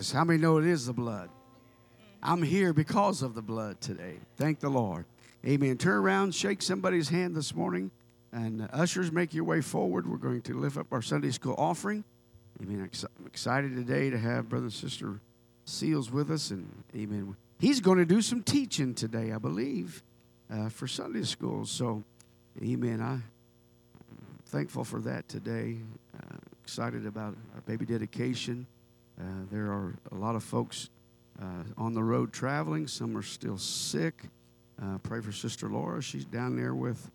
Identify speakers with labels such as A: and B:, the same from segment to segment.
A: Jesus. How many know it is the blood? I'm here because of the blood today. Thank the Lord. Amen. Turn around, shake somebody's hand this morning, and ushers, make your way forward. We're going to lift up our Sunday school offering. Amen. I'm excited today to have Brother and Sister Seals with us, and Amen. He's going to do some teaching today, I believe, uh, for Sunday school. So, Amen. I'm thankful for that today. Uh, excited about our baby dedication. Uh, there are a lot of folks uh, on the road traveling. Some are still sick. Uh, pray for Sister Laura. She's down there with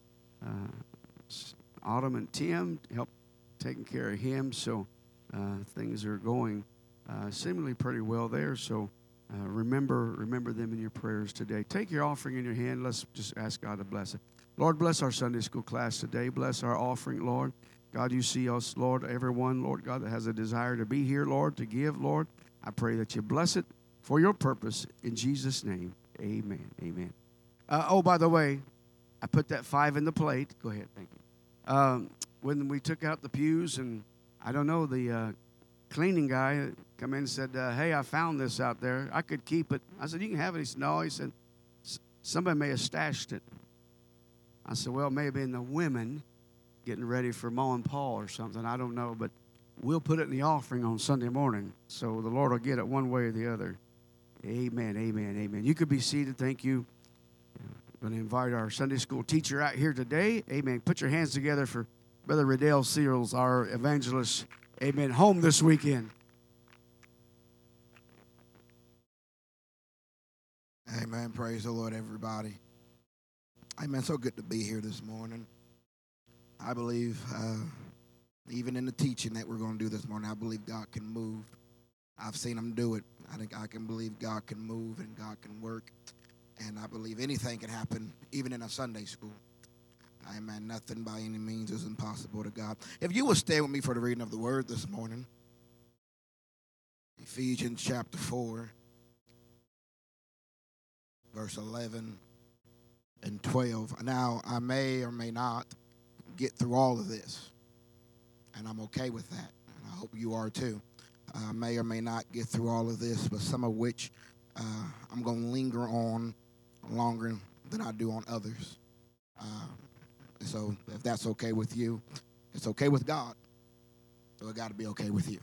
A: uh, Autumn and Tim, help taking care of him. So uh, things are going seemingly pretty well there. So remember, remember them in your prayers today. Take your offering in your hand. Let's just ask God to bless it. Lord, bless our Sunday school class today. Bless our offering, Lord. God, you see us, Lord, everyone, Lord God, that has a desire to be here, Lord, to give, Lord. I pray that you bless it for your purpose. In Jesus' name, amen. Amen. Uh, oh, by the way, I put that five in the plate. Go ahead, thank you. Um, when we took out the pews, and I don't know, the uh, cleaning guy come in and said, uh, "Hey, I found this out there. I could keep it." I said, "You can have it." He said, "No." He said, "Somebody may have stashed it." I said, "Well, maybe in the women getting ready for and Paul or something. I don't know, but we'll put it in the offering on Sunday morning, so the Lord will get it one way or the other." Amen. Amen. Amen. You could be seated. Thank you. I'm going to invite our Sunday school teacher out here today. Amen. Put your hands together for Brother Riddell Seals, our evangelist. Amen. Home this weekend.
B: Amen. Praise the Lord, everybody. Amen. So good to be here this morning. I believe, uh, even in the teaching that we're going to do this morning, I believe God can move. I've seen Him do it. I think I can believe God can move and God can work. And I believe anything can happen, even in a Sunday school. Amen. Nothing by any means is impossible to God. If you will stay with me for the reading of the word this morning, Ephesians chapter 4, verse 11 and 12. Now, I may or may not get through all of this, and I'm okay with that. And I hope you are too. I may or may not get through all of this, but some of which uh, I'm going to linger on longer than I do on others. Uh, so if that's okay with you, it's okay with God. So it got to be okay with you.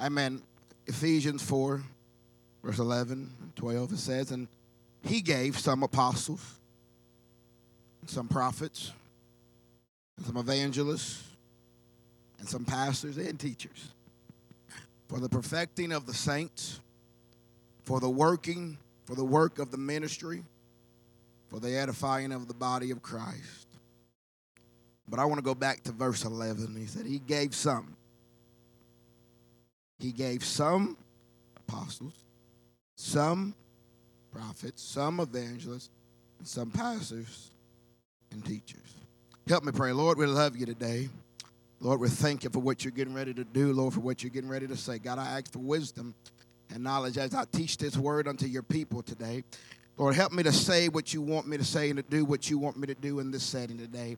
B: Amen. Ephesians 4, verse 11 and 12, it says, And he gave some apostles, some prophets, some evangelists, and some pastors and teachers for the perfecting of the saints, for the working, for the work of the ministry, for the edifying of the body of Christ. But I want to go back to verse 11. He said, He gave some. He gave some apostles, some prophets, some evangelists, and some pastors and teachers. Help me pray. Lord, we love you today. Lord, we thank you for what you're getting ready to do, Lord, for what you're getting ready to say. God, I ask for wisdom and knowledge as I teach this word unto your people today. Lord, help me to say what you want me to say and to do what you want me to do in this setting today.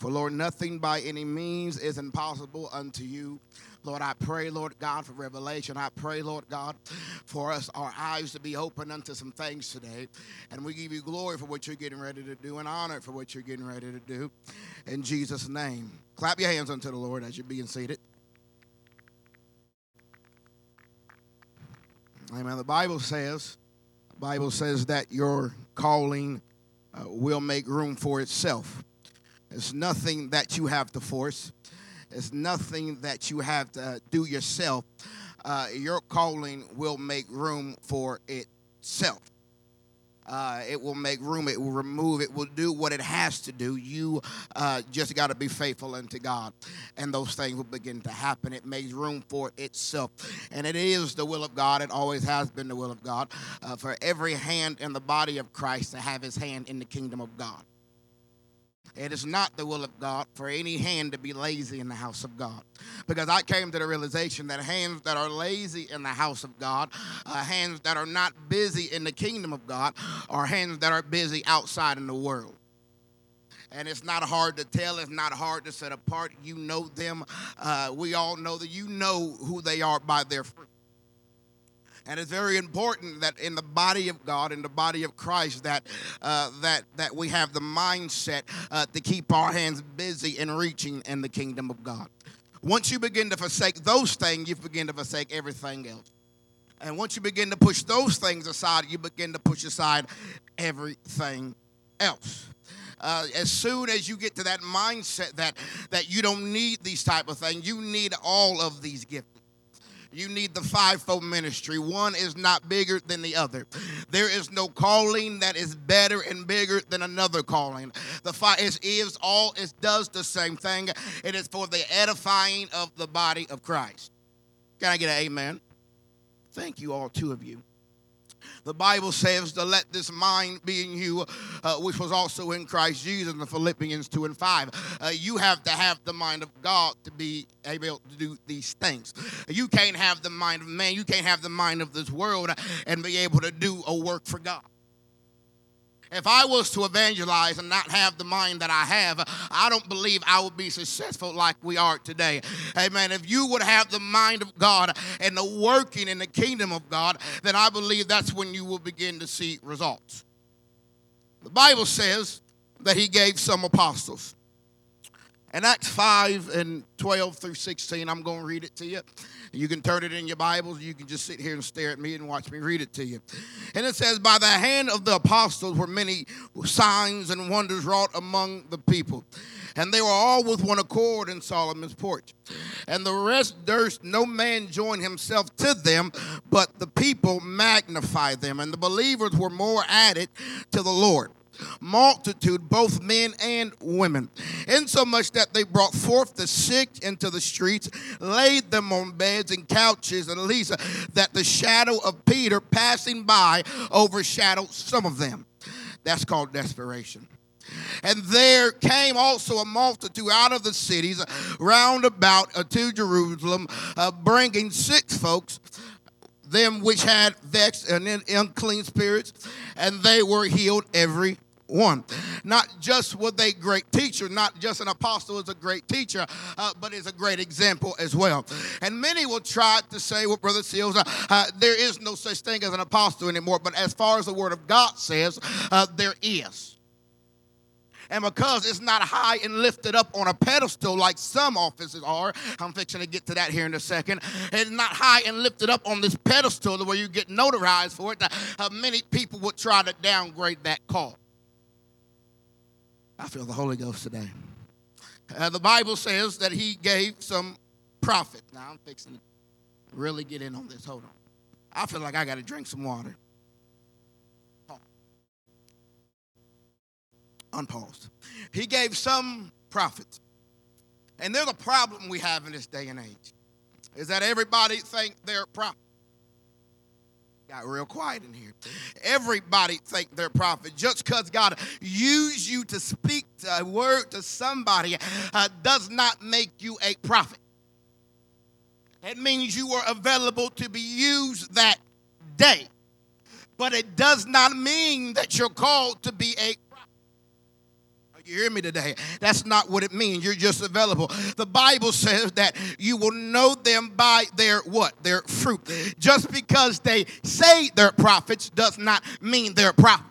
B: For, Lord, nothing by any means is impossible unto you. Lord, I pray, Lord God, for revelation. I pray, Lord God, for us, our eyes to be open unto some things today. And we give you glory for what you're getting ready to do and honor for what you're getting ready to do. In Jesus' name. Clap your hands unto the Lord as you're being seated. Amen. The Bible says, Bible says that your calling uh, will make room for itself. It's nothing that you have to force. It's nothing that you have to do yourself. Uh, your calling will make room for itself. Uh, it will make room. It will remove. It will do what it has to do. You uh, just got to be faithful unto God, and those things will begin to happen. It makes room for itself, and it is the will of God. It always has been the will of God uh, for every hand in the body of Christ to have His hand in the kingdom of God. It is not the will of God for any hand to be lazy in the house of God. Because I came to the realization that hands that are lazy in the house of God, uh, hands that are not busy in the kingdom of God, are hands that are busy outside in the world. And it's not hard to tell, it's not hard to set apart. You know them. Uh, we all know that you know who they are by their fruit. And it's very important that in the body of God, in the body of Christ, that uh, that that we have the mindset uh, to keep our hands busy in reaching in the kingdom of God. Once you begin to forsake those things, you begin to forsake everything else. And once you begin to push those things aside, you begin to push aside everything else. Uh, as soon as you get to that mindset that that you don't need these type of things, you need all of these gifts. You need the fivefold ministry. One is not bigger than the other. There is no calling that is better and bigger than another calling. The five is, is all it does the same thing. It is for the edifying of the body of Christ. Can I get an amen? Thank you, all two of you. The Bible says to let this mind be in you, uh, which was also in Christ Jesus in the Philippians 2 and 5. Uh, you have to have the mind of God to be able to do these things. You can't have the mind of man, you can't have the mind of this world and be able to do a work for God. If I was to evangelize and not have the mind that I have, I don't believe I would be successful like we are today. Amen. If you would have the mind of God and the working in the kingdom of God, then I believe that's when you will begin to see results. The Bible says that He gave some apostles. In Acts 5 and 12 through 16, I'm going to read it to you. You can turn it in your Bibles. You can just sit here and stare at me and watch me read it to you. And it says, By the hand of the apostles were many signs and wonders wrought among the people. And they were all with one accord in Solomon's porch. And the rest durst no man join himself to them, but the people magnified them. And the believers were more added to the Lord multitude, both men and women, insomuch that they brought forth the sick into the streets, laid them on beds and couches, and least that the shadow of Peter passing by overshadowed some of them. That's called desperation. And there came also a multitude out of the cities round about to Jerusalem, uh, bringing sick folks, them which had vexed and unclean spirits, and they were healed every one. Not just were they great teacher, not just an apostle is a great teacher, uh, but is a great example as well. And many will try to say, well, Brother Seals, uh, uh, there is no such thing as an apostle anymore. But as far as the Word of God says, uh, there is. And because it's not high and lifted up on a pedestal like some offices are, I'm fixing to get to that here in a second. It's not high and lifted up on this pedestal where you get notarized for it. Uh, many people would try to downgrade that call. I feel the Holy Ghost today. Uh, the Bible says that he gave some prophet. Now I'm fixing to really get in on this. Hold on. I feel like I got to drink some water. Unpaused. He gave some prophets. And there's a problem we have in this day and age. Is that everybody think they're prophets. Got real quiet in here. Everybody think they're prophet. Just because God used you to speak a word to somebody uh, does not make you a prophet. It means you were available to be used that day. But it does not mean that you're called to be a you hear me today? That's not what it means. You're just available. The Bible says that you will know them by their what? Their fruit. Just because they say they're prophets does not mean they're prophets.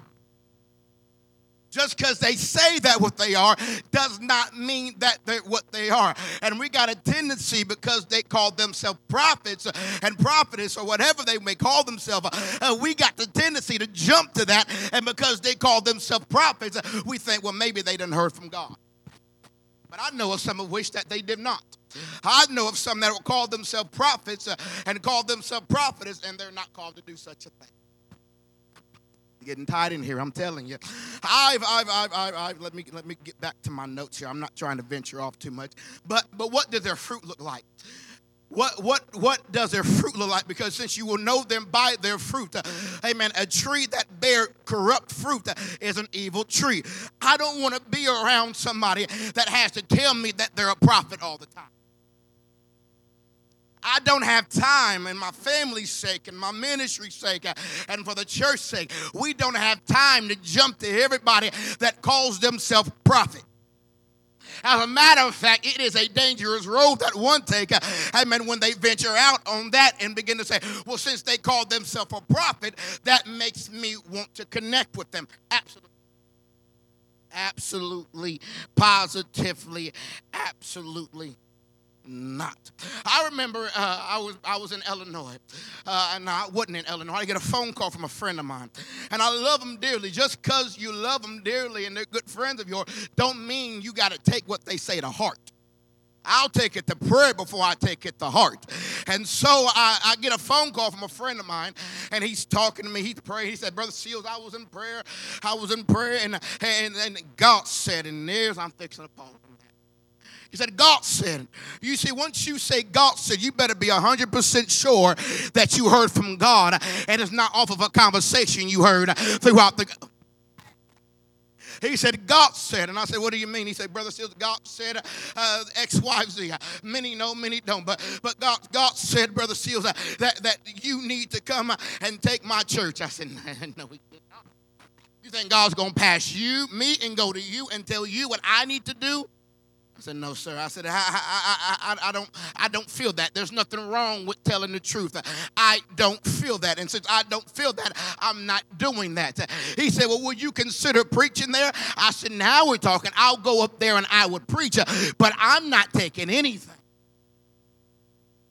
B: Just because they say that what they are does not mean that they're what they are. And we got a tendency because they call themselves prophets and prophetess or whatever they may call themselves, uh, we got the tendency to jump to that. And because they call themselves prophets, we think, well, maybe they didn't heard from God. But I know of some of which that they did not. I know of some that will call themselves prophets uh, and call themselves prophetess, and they're not called to do such a thing getting tight in here. I'm telling you. I've, I've, I've, I've, I've, let me let me get back to my notes here. I'm not trying to venture off too much, but but what does their fruit look like? What what what does their fruit look like? Because since you will know them by their fruit, uh, amen. A tree that bear corrupt fruit uh, is an evil tree. I don't want to be around somebody that has to tell me that they're a prophet all the time. I don't have time, and my family's sake, and my ministry's sake, and for the church's sake, we don't have time to jump to everybody that calls themselves prophet. As a matter of fact, it is a dangerous road that one take. Amen. When they venture out on that and begin to say, well, since they call themselves a prophet, that makes me want to connect with them. Absolutely. Absolutely, positively, absolutely not. I remember uh, I was I was in Illinois, uh, and I wasn't in Illinois. I get a phone call from a friend of mine, and I love them dearly. Just because you love them dearly and they're good friends of yours, don't mean you got to take what they say to heart. I'll take it to prayer before I take it to heart. And so I, I, get a phone call from a friend of mine, and he's talking to me. He's praying. He said, Brother Seals, I was in prayer. I was in prayer, and, and, and God said, and there's, I'm fixing a pause. He said, God said. You see, once you say God said, you better be 100% sure that you heard from God and it's not off of a conversation you heard throughout the. He said, God said. And I said, What do you mean? He said, Brother Seals, God said uh, X, Y, Z. Many know, many don't. But but God, God said, Brother Seals, uh, that, that you need to come and take my church. I said, No, he did not. You think God's going to pass you, me, and go to you and tell you what I need to do? I said, no, sir. I said, I, I, I, I, don't, I don't feel that. There's nothing wrong with telling the truth. I don't feel that. And since I don't feel that, I'm not doing that. He said, well, will you consider preaching there? I said, now we're talking. I'll go up there and I would preach, but I'm not taking anything.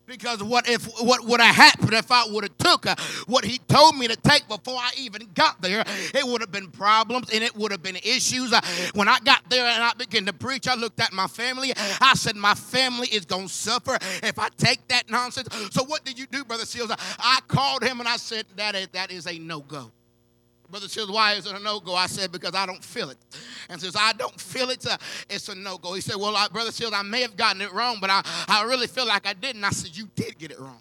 B: Because what if what would have happened if I would have took uh, what he told me to take before I even got there? It would have been problems and it would have been issues. Uh, when I got there and I began to preach, I looked at my family. I said, "My family is gonna suffer if I take that nonsense." So what did you do, brother Seals? I called him and I said, "That is that is a no go." Brother says, why is it a no-go? I said, because I don't feel it. And says, I don't feel it, uh, it's a no-go. He said, well, I, Brother Seals, I may have gotten it wrong, but I, I really feel like I didn't. I said, you did get it wrong.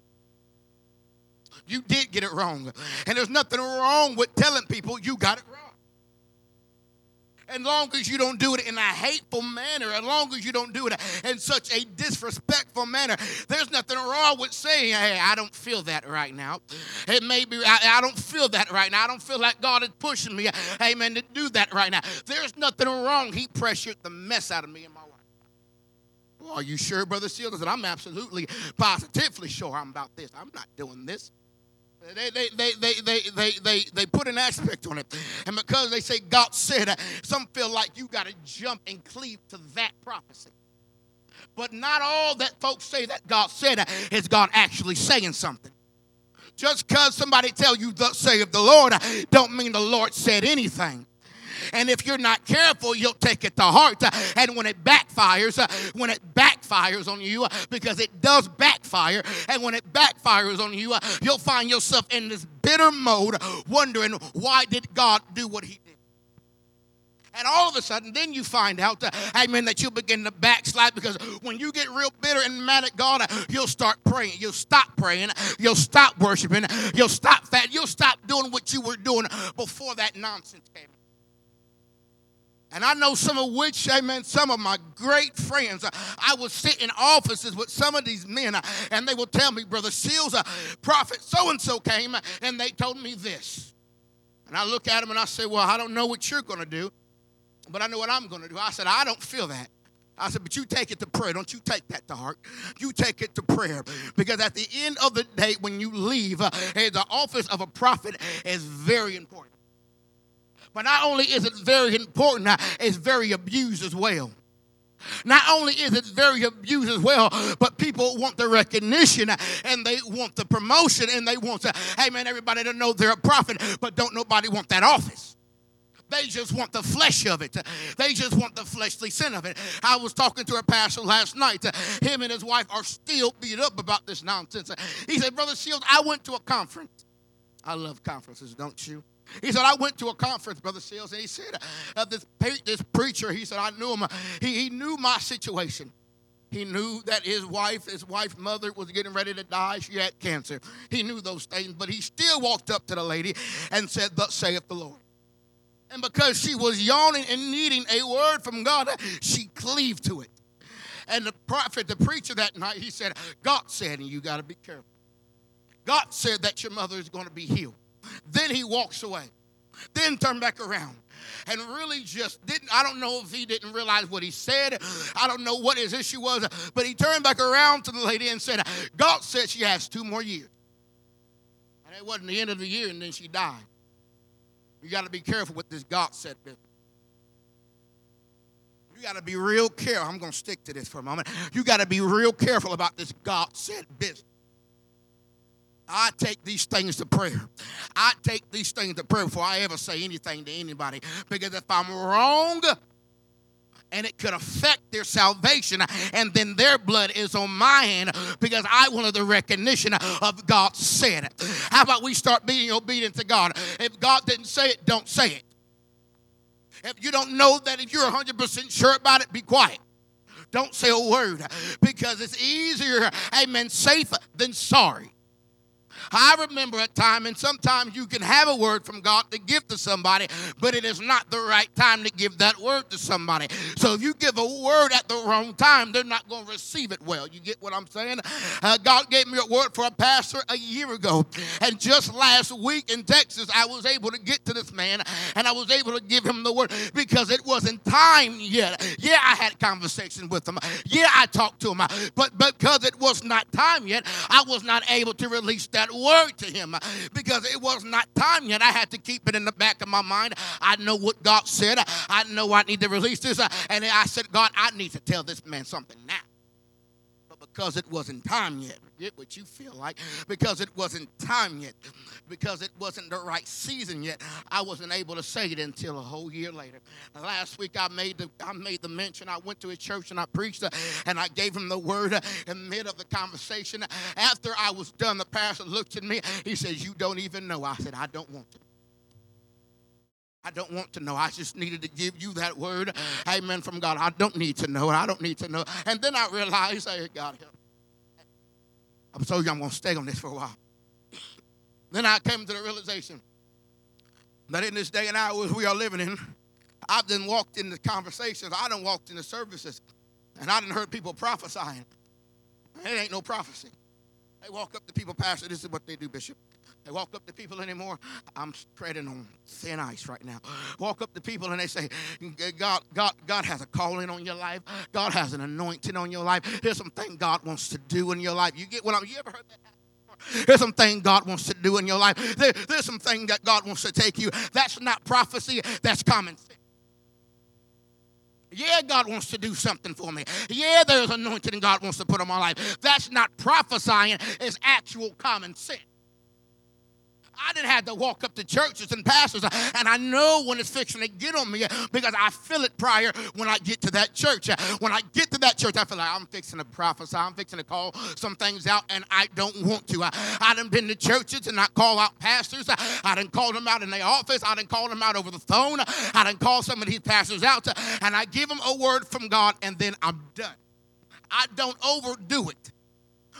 B: You did get it wrong. And there's nothing wrong with telling people you got it wrong. As long as you don't do it in a hateful manner, as long as you don't do it in such a disrespectful manner, there's nothing wrong with saying, hey, I don't feel that right now. It may be, I, I don't feel that right now. I don't feel like God is pushing me, amen, to do that right now. There's nothing wrong. He pressured the mess out of me in my life. Well, are you sure, Brother Seals? Said, I'm absolutely, positively sure I'm about this. I'm not doing this. They, they, they, they, they, they, they, they put an aspect on it. And because they say God said, some feel like you got to jump and cleave to that prophecy. But not all that folks say that God said is God actually saying something. Just because somebody tell you the say of the Lord don't mean the Lord said anything. And if you're not careful, you'll take it to heart. And when it backfires, when it backfires on you, because it does backfire, and when it backfires on you, you'll find yourself in this bitter mode, wondering why did God do what He did. And all of a sudden, then you find out, amen, that you begin to backslide because when you get real bitter and mad at God, you'll start praying. You'll stop praying. You'll stop worshiping. You'll stop fat. You'll stop doing what you were doing before that nonsense came. And I know some of which, amen, some of my great friends. Uh, I would sit in offices with some of these men, uh, and they will tell me, Brother Seals, a prophet so and so came, and they told me this. And I look at them and I say, Well, I don't know what you're going to do, but I know what I'm going to do. I said, I don't feel that. I said, but you take it to prayer. Don't you take that to heart. You take it to prayer. Because at the end of the day, when you leave, uh, the office of a prophet is very important. But not only is it very important, it's very abused as well. Not only is it very abused as well, but people want the recognition and they want the promotion and they want to, hey man, everybody to know they're a prophet, but don't nobody want that office. They just want the flesh of it. They just want the fleshly sin of it. I was talking to a pastor last night. Him and his wife are still beat up about this nonsense. He said, Brother Seals, I went to a conference. I love conferences, don't you? He said, I went to a conference, Brother Seals, and he said, uh, this, this preacher, he said, I knew him. He, he knew my situation. He knew that his wife, his wife's mother, was getting ready to die. She had cancer. He knew those things, but he still walked up to the lady and said, Thus saith the Lord. And because she was yawning and needing a word from God, she cleaved to it. And the prophet, the preacher that night, he said, God said, and you got to be careful. God said that your mother is going to be healed. Then he walks away. then turned back around and really just didn't. I don't know if he didn't realize what he said. I don't know what his issue was, but he turned back around to the lady and said, God said she has two more years. And it wasn't the end of the year, and then she died. You got to be careful with this God said business. You got to be real careful. I'm going to stick to this for a moment. You got to be real careful about this God said business. I take these things to prayer. I take these things to prayer before I ever say anything to anybody. Because if I'm wrong, and it could affect their salvation, and then their blood is on my hand because I wanted the recognition of God said it. How about we start being obedient to God? If God didn't say it, don't say it. If you don't know that if you're 100% sure about it, be quiet. Don't say a word because it's easier, amen, safe than sorry. I remember a time, and sometimes you can have a word from God to give to somebody, but it is not the right time to give that word to somebody. So if you give a word at the wrong time, they're not going to receive it well. You get what I'm saying? Uh, God gave me a word for a pastor a year ago, and just last week in Texas, I was able to get to this man, and I was able to give him the word because it wasn't time yet. Yeah, I had conversations with him. Yeah, I talked to him, but because it was not time yet, I was not able to release that word to him because it was not time yet. I had to keep it in the back of my mind. I know what God said. I know I need to release this. And I said, God, I need to tell this man something now because it wasn't time yet. Get what you feel like because it wasn't time yet, because it wasn't the right season yet. I wasn't able to say it until a whole year later. Last week I made the I made the mention. I went to a church and I preached uh, and I gave him the word uh, in the mid of the conversation. After I was done, the pastor looked at me. He says, "You don't even know." I said, "I don't want to." I don't want to know. I just needed to give you that word. Amen from God. I don't need to know. I don't need to know. And then I realized, hey, God help. I'm told you I'm going to stay on this for a while. Then I came to the realization that in this day and hour we are living in, I've then walked in the conversations, I done walked in the services, and I done heard people prophesying. It ain't no prophecy. They walk up to people, Pastor, this is what they do, Bishop. They walk up to people anymore. I'm treading on thin ice right now. Walk up to people and they say, God, God, God has a calling on your life. God has an anointing on your life. Here's something God wants to do in your life. You get what I'm you ever heard that? There's something God wants to do in your life. There, there's something that God wants to take you. That's not prophecy, that's common sense. Yeah, God wants to do something for me. Yeah, there's anointing God wants to put on my life. That's not prophesying, it's actual common sense. I didn't have to walk up to churches and pastors, and I know when it's fixing to get on me because I feel it prior when I get to that church. When I get to that church, I feel like I'm fixing to prophesy, I'm fixing to call some things out, and I don't want to. I, I done been to churches and I call out pastors. I done called them out in their office. I done called them out over the phone. I done called some of these pastors out, and I give them a word from God, and then I'm done. I don't overdo it.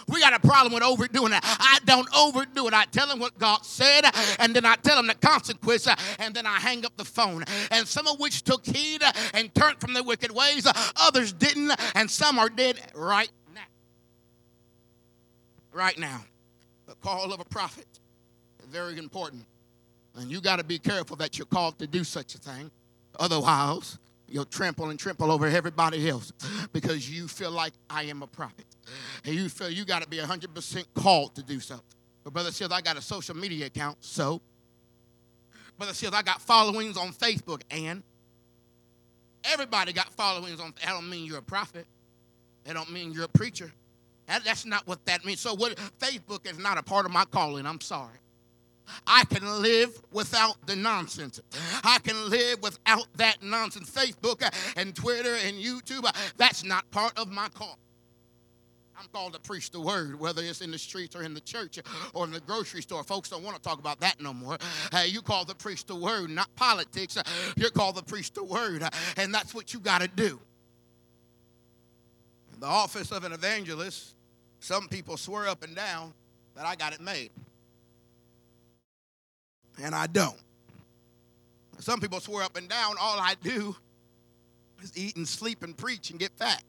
B: We got a problem with overdoing it. I don't overdo it. I tell them what God said, and then I tell them the consequence, and then I hang up the phone. And some of which took heed and turned from their wicked ways, others didn't, and some are dead right now. Right now. The call of a prophet is very important. And you got to be careful that you're called to do such a thing. Otherwise, you'll trample and trample over everybody else because you feel like I am a prophet and you feel you got to be 100% called to do something. But Brother Seals, I got a social media account, so. Brother Seals, I got followings on Facebook, and everybody got followings on. I don't mean you're a prophet. That don't mean you're a preacher. That, that's not what that means. So what? Facebook is not a part of my calling. I'm sorry. I can live without the nonsense. I can live without that nonsense. Facebook and Twitter and YouTube, that's not part of my call. I'm called to preach the word, whether it's in the streets or in the church or in the grocery store. Folks don't want to talk about that no more. Hey, you called to preach the word, not politics. You're called to preach the word, and that's what you got to do. In the office of an evangelist, some people swear up and down that I got it made. And I don't. Some people swear up and down all I do is eat and sleep and preach and get fat.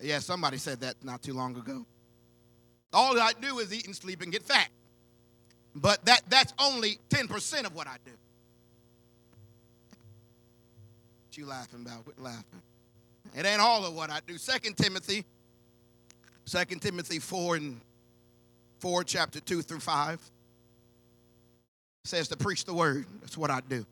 B: Yeah, somebody said that not too long ago. All I do is eat and sleep and get fat. But that, that's only 10% of what I do. What you laughing about? Quit laughing. It ain't all of what I do. Second Timothy, Second Timothy 4 and 4, chapter 2 through 5 says to preach the word. That's what I do.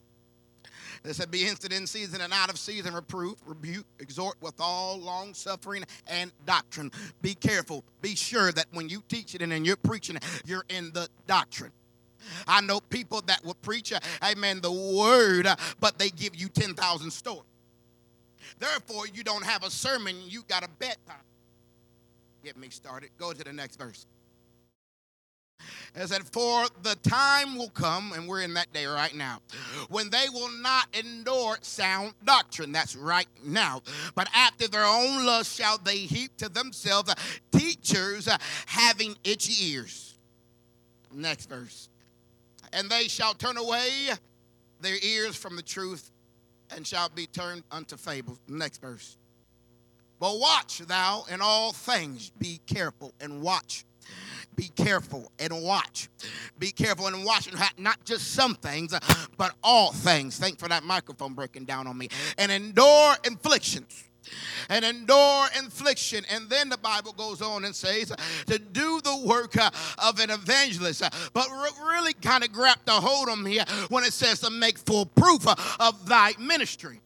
B: It said, Be instant in season and out of season, reproof, rebuke, exhort with all long suffering and doctrine. Be careful. Be sure that when you teach it and then you're preaching you're in the doctrine. I know people that will preach, amen, the word, but they give you 10,000 stories. Therefore, you don't have a sermon, you got a bedtime. Get me started. Go to the next verse. It said, For the time will come, and we're in that day right now, when they will not endure sound doctrine. That's right now. But after their own lust shall they heap to themselves uh, teachers uh, having itchy ears. Next verse. And they shall turn away their ears from the truth and shall be turned unto fables. Next verse. But watch thou in all things, be careful and watch be careful and watch. Be careful and watch, not just some things, but all things. Thank for that microphone breaking down on me. And endure afflictions and endure infliction. And then the Bible goes on and says to do the work uh, of an evangelist. But really kind of grabbed a hold on me when it says to make full proof uh, of thy ministry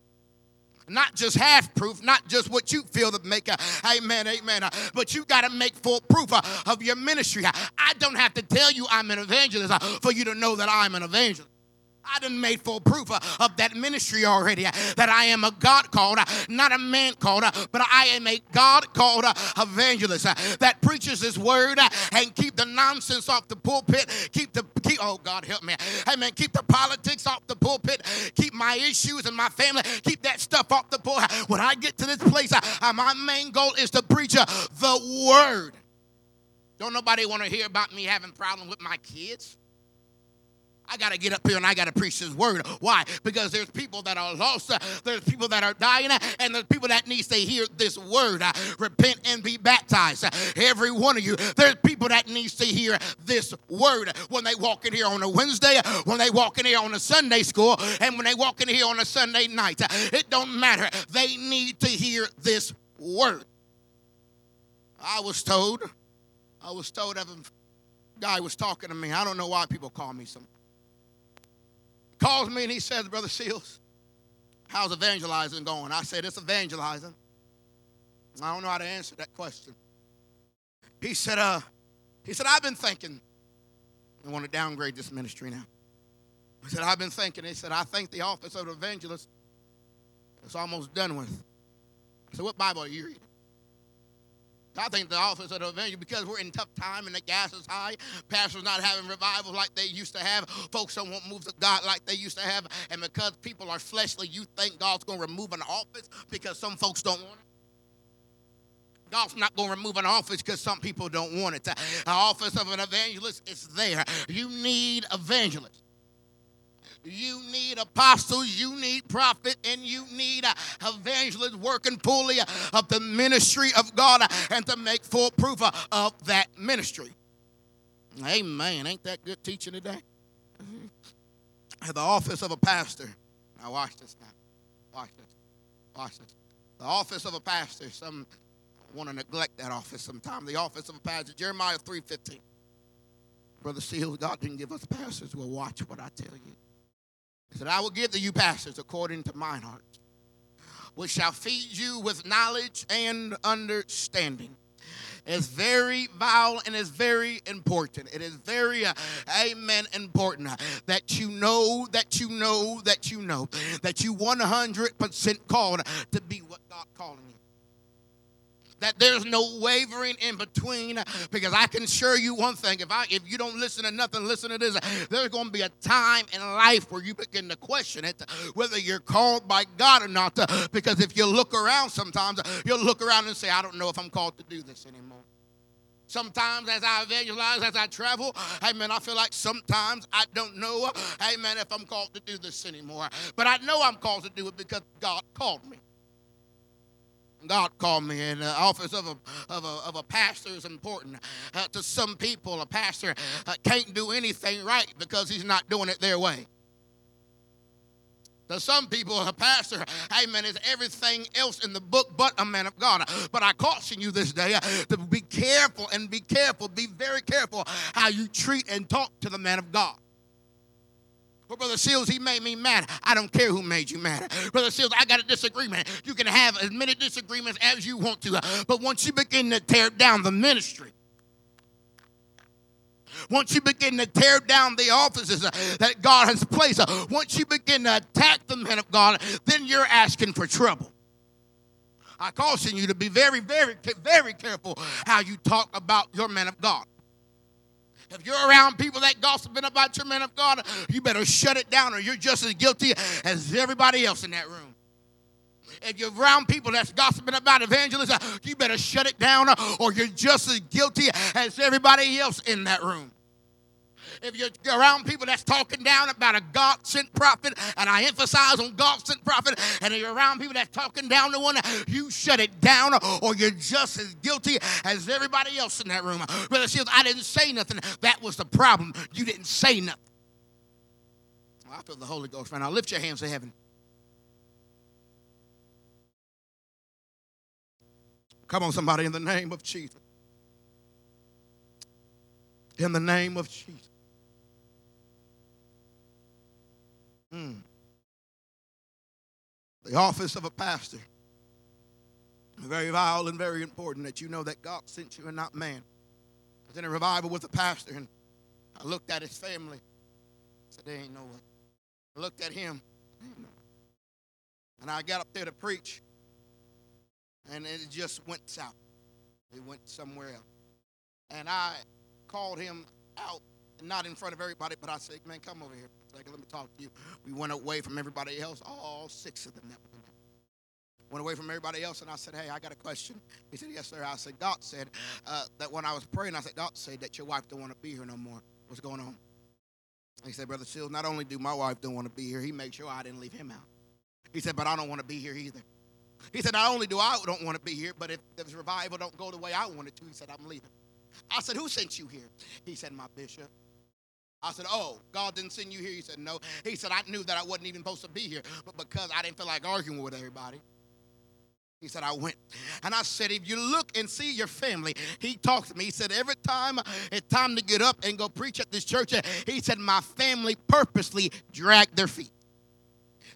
B: not just half proof, not just what you feel to make a amen, amen, uh, but you got to make full proof uh, of your ministry. I don't have to tell you I'm an evangelist uh, for you to know that I'm an evangelist. I done made full proof uh, of that ministry already. Uh, that I am a God called, uh, not a man called, but I am a God called evangelist that preaches His word and keep the nonsense off the pulpit. Keep the keep. Oh God, help me. Hey man, keep the politics off the pulpit. Keep my issues and my family. Keep that stuff off the pulpit. When I get to this place, my main goal is to preach the word. Don't nobody want to hear about me having problems with my kids. I got to get up here and I got to preach His word. Why? Because there's people that are lost, there's people that are dying, and there's people that needs to hear this word. Repent and be baptized. Every one of you. There's people that needs to hear this word when they walk in here on a Wednesday, when they walk in here on a Sunday school, and when they walk in here on a Sunday night. It don't matter. They need to hear this word. I was told, I was told of a guy was talking to me. I don't know why people call me some calls me and he says, Brother Seals, how's evangelizing going? I said, It's evangelizing. I don't know how to answer that question. He said, uh, he said, I've been thinking. I want to downgrade this ministry now. He said, I've been thinking. He said, I think the office of evangelist is almost done with. I said, What Bible are you reading? I think the office of the evangelist, because we're in tough time and the gas is high, pastors not having revivals like they used to have, folks don't want moves of God like they used to have, and because people are fleshly, you think God's going to remove an office because some folks don't want it? God's not going to remove an office because some people don't want it. The office of an evangelist is there. You need evangelists you need apostles, you need prophet, and you need evangelists working fully of the ministry of God and to make full proof of that ministry. Amen. Ain't that good teaching today? The office of a pastor. Now watch this now. Watch this. Watch this. The office of a pastor. Some want to neglect that office sometimes. The office of a pastor. Jeremiah 3.15. Brother Seals, God didn't give us pastors. Well, watch what I tell you. Said, I will give to you pastors according to mine heart, which shall feed you with knowledge and understanding. It's very vital and it's very important. It is very, uh, amen, important that you know, that you know, that you know, that you 100% called to be what God calling you that there's no wavering in between because I can assure you one thing if I if you don't listen to nothing listen to this there's going to be a time in life where you begin to question it whether you're called by God or not because if you look around sometimes you'll look around and say I don't know if I'm called to do this anymore Sometimes as I evangelize, as I travel, hey amen, I feel like sometimes I don't know, hey amen, if I'm called to do this anymore. But I know I'm called to do it because God called me. God called me, and the office of a, of a, of a pastor is important. Uh, to some people, a pastor uh, can't do anything right because he's not doing it their way. To some people, a pastor, amen, is everything else in the book but a man of God. But I caution you this day uh, to be careful and be careful, be very careful how you treat and talk to the man of God. Well, Brother Seals, he made me mad. I don't care who made you mad. Brother Seals, I got a disagreement. You can have as many disagreements as you want to. But once you begin to tear down the ministry, once you begin to tear down the offices uh, that God has placed, uh, once you begin to attack the men of God, then you're asking for trouble. I caution you to be very, very, very careful how you talk about your men of God. If you're around people that gossiping about your men of God, you better shut it down or you're just as guilty as everybody else in that room. If you're around people that's gossiping about evangelists, you better shut it down or you're just as guilty as everybody else in that room if you're around people that's talking down about a God sent prophet, and I emphasize on God sent prophet, and if you're around people that's talking down to one, you shut it down, or you're just as guilty as everybody else in that room. Brother Seals, I didn't say nothing. That was the problem. You didn't say nothing. I feel the Holy Ghost right now. Lift your hands to heaven. Come on, somebody, in the name of Jesus. In the name of Jesus. Mm. The office of a pastor. Very vile and very important that you know that God sent you and not man. I was in a revival with a pastor and I looked at his family. I said, There ain't no way. I looked at him. And I got up there to preach. And it just went south. It went somewhere else. And I called him out, not in front of everybody, but I said, Man, come over here. Let me talk to you. We went away from everybody else, all six of them Went away from everybody else, and I said, Hey, I got a question. He said, Yes, sir. I said, God said uh, that when I was praying, I said, God said that your wife don't want to be here no more. What's going on? He said, Brother Seals, not only do my wife don't want to be here, he made sure I didn't leave him out. He said, But I don't want to be here either. He said, Not only do I don't want to be here, but if this revival don't go the way I want it to, he said, I'm leaving. I said, Who sent you here? He said, My bishop. I said, Oh, God didn't send you here. He said, No. He said, I knew that I wasn't even supposed to be here, but because I didn't feel like arguing with everybody. He said, I went. And I said, if you look and see your family, he talked to me. He said, every time it's time to get up and go preach at this church, he said, my family purposely dragged their feet.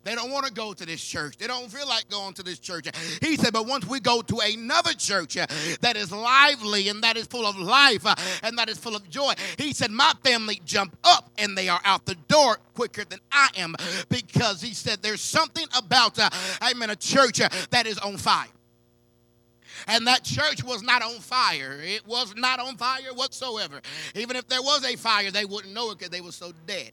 B: They don't want to go to this church. They don't feel like going to this church. He said, but once we go to another church uh, that is lively and that is full of life uh, and that is full of joy, he said, my family jump up and they are out the door quicker than I am because he said, there's something about, uh, I'm in a church uh, that is on fire. And that church was not on fire. It was not on fire whatsoever. Even if there was a fire, they wouldn't know it because they were so dead.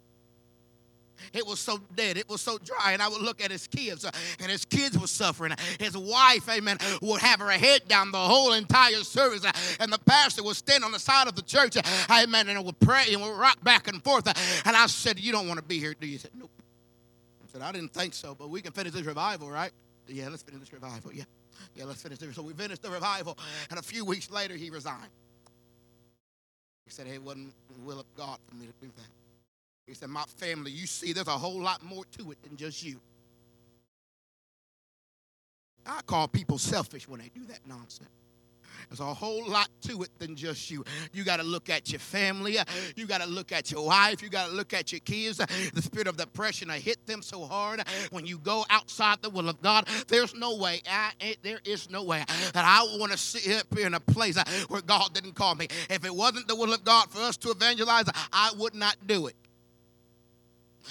B: It was so dead. It was so dry. And I would look at his kids, uh, and his kids were suffering. His wife, amen, would have her head down the whole entire service. Uh, and the pastor would stand on the side of the church, uh, amen, and would pray and would rock back and forth. And I said, You don't want to be here, do you? He said, Nope. I said, I didn't think so, but we can finish this revival, right? Yeah, let's finish this revival. Yeah. Yeah, let's finish this. So we finished the revival, and a few weeks later, he resigned. He said, Hey, it wasn't the will of God for me to do that. He said, My family, you see, there's a whole lot more to it than just you. I call people selfish when they do that nonsense. There's a whole lot to it than just you. You got to look at your family. You got to look at your wife. You got to look at your kids. The spirit of depression I hit them so hard. When you go outside the will of God, there's no way. I, eh, there is no way that I want to sit up here in a place where God didn't call me. If it wasn't the will of God for us to evangelize, I would not do it.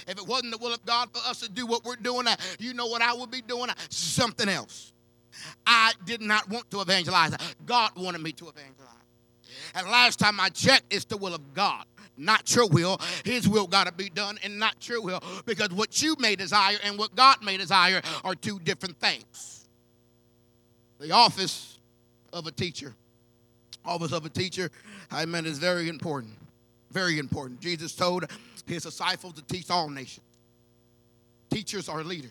B: If it wasn't the will of God for us to do what we're doing, uh, you know what I would be doing? Something else. I did not want to evangelize. God wanted me to evangelize. And last time I checked, it's the will of God not your will. His will got to be done and not your will because what you may desire and what God may desire are two different things. The office of a teacher, office of a teacher, I mean, is very important. Very important. Jesus told his disciples to teach all nations. Teachers are leaders.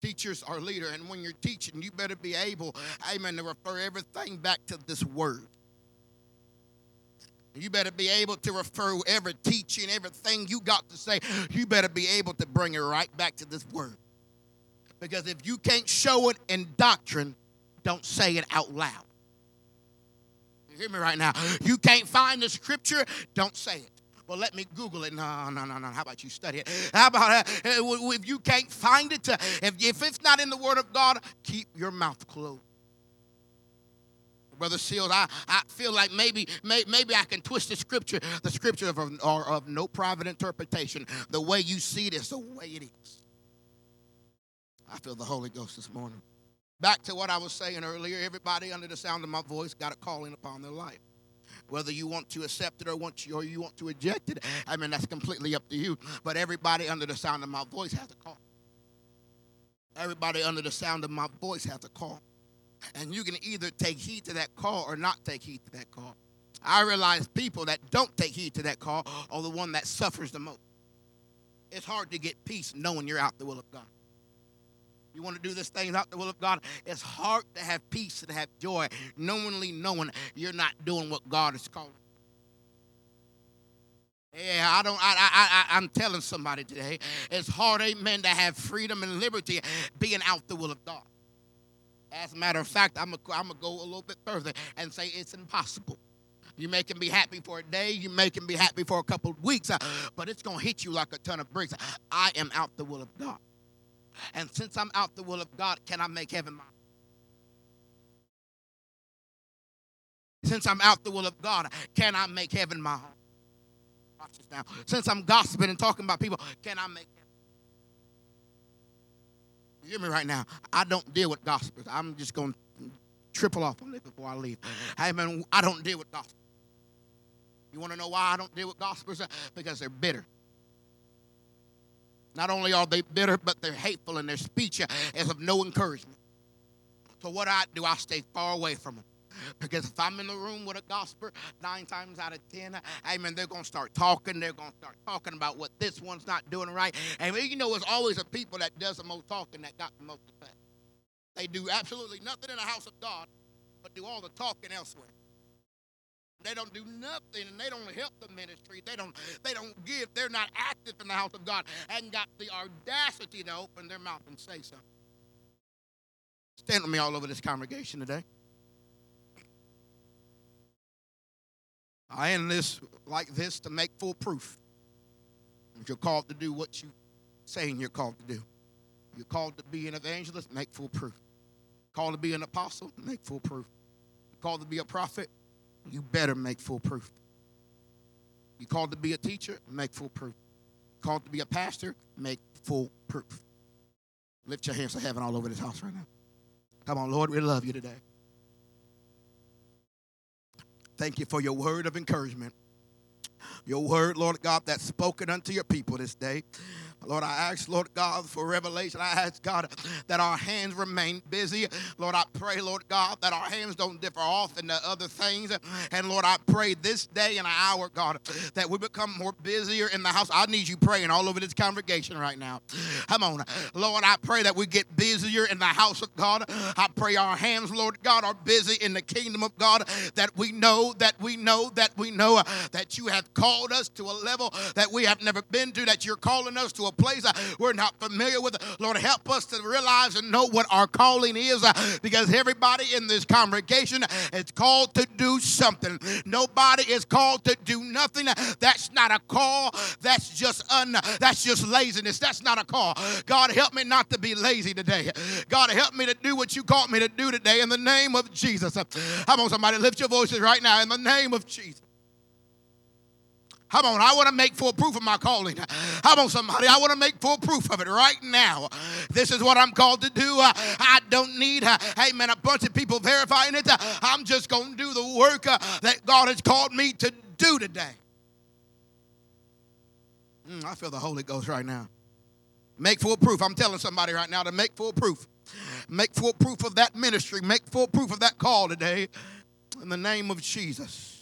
B: teachers are leader, and when you're teaching, you better be able, amen, to refer everything back to this word. You better be able to refer every teaching, everything you got to say, you better be able to bring it right back to this word. Because if you can't show it in doctrine, don't say it out loud. You hear me right now? You can't find the scripture, don't say it. Well, let me Google it. No, no, no, no. How about you study it? How about uh, if you can't find it, uh, if, if it's not in the Word of God, keep your mouth closed. Brother Seals, I, I feel like maybe, may, maybe I can twist the scripture. The scripture of, are of no private interpretation. The way you see it is the way it is. I feel the Holy Ghost this morning. Back to what I was saying earlier, everybody under the sound of my voice got a calling upon their life. Whether you want to accept it or want you, or you want to reject it, I mean that's completely up to you. But everybody under the sound of my voice has a call. Everybody under the sound of my voice has a call. And you can either take heed to that call or not take heed to that call. I realize people that don't take heed to that call are the one that suffers the most. It's hard to get peace knowing you're out the will of God. You want to do this thing out the will of God? It's hard to have peace and have joy, knowingly knowing you're not doing what God is calling. Yeah, I don't. I, I, I, I'm telling somebody today, it's hard, amen, to have freedom and liberty being out the will of God. As a matter of fact, I'm going to go a little bit further and say it's impossible. You may can be happy for a day, you may can be happy for a couple of weeks, uh, but it's going to hit you like a ton of bricks. I am out the will of God. And since I'm out the will of God, can I make heaven mine? Since I'm out the will of God, can I make heaven my home? Watch this now. Since I'm gossiping and talking about people, can I make you hear me right now? I don't deal with gossipers. I'm just going to triple off on this before I leave. Hey, man, I don't deal with gossipers. You want to know why I don't deal with gossipers? Because they're bitter. Not only are they bitter, but they're hateful, and their speech is of no encouragement. So what I do, I stay far away from them. Because if I'm in the room with a gossiper, nine times out of ten, amen, they're going to start talking. They're going to start talking about what this one's not doing right. And you know, it's always the people that does the most talking that got the most effect. They do absolutely nothing in the house of God, but do all the talking elsewhere. They don't do nothing, and they don't help the ministry. They don't. They don't give. They're not active in the house of God, and got the audacity to open their mouth and say something. Stand with me all over this congregation today. I end this like this to make full proof. If you're called to do what you're saying you're called to do. You're called to be an evangelist, make full proof. Called to be an apostle, make full proof. Called to be a prophet, you better make full proof. You called to be a teacher, make full proof. Called to be a pastor, make full proof. Lift your hands to heaven all over this house right now. Come on, Lord, we love you today. Thank you for your word of encouragement. Your word, Lord God, that's spoken unto your people this day. Lord, I ask, Lord God, for revelation. I ask, God, that our hands remain busy. Lord, I pray, Lord God, that our hands don't differ off into other things. And Lord, I pray this day and hour, God, that we become more busier in the house. I need you praying all over this congregation right now. Come on. Lord, I pray that we get busier in the house of God. I pray our hands, Lord God, are busy in the kingdom of God, that we know, that we know, that we know uh, that you have called us to a level that we have never been to, that you're calling us to a place uh, we're not familiar with. Lord, help us to realize and know what our calling is uh, because everybody in this congregation is called to do something. Nobody is called to do nothing. That's not a call. That's just un that's just laziness. That's not a call. God help me not to be lazy today. God help me to do what you called me to do today in the name of Jesus. Come on, somebody, lift your voices right now in the name of Jesus. Come on, I want to make full proof of my calling. Come on, somebody, I want to make full proof of it right now. This is what I'm called to do. I don't need, hey man, a bunch of people verifying it. I'm just going to do the work that God has called me to do today. Mm, I feel the Holy Ghost right now. Make full proof. I'm telling somebody right now to make full proof. Make full proof of that ministry. Make full proof of that call today in the name of Jesus.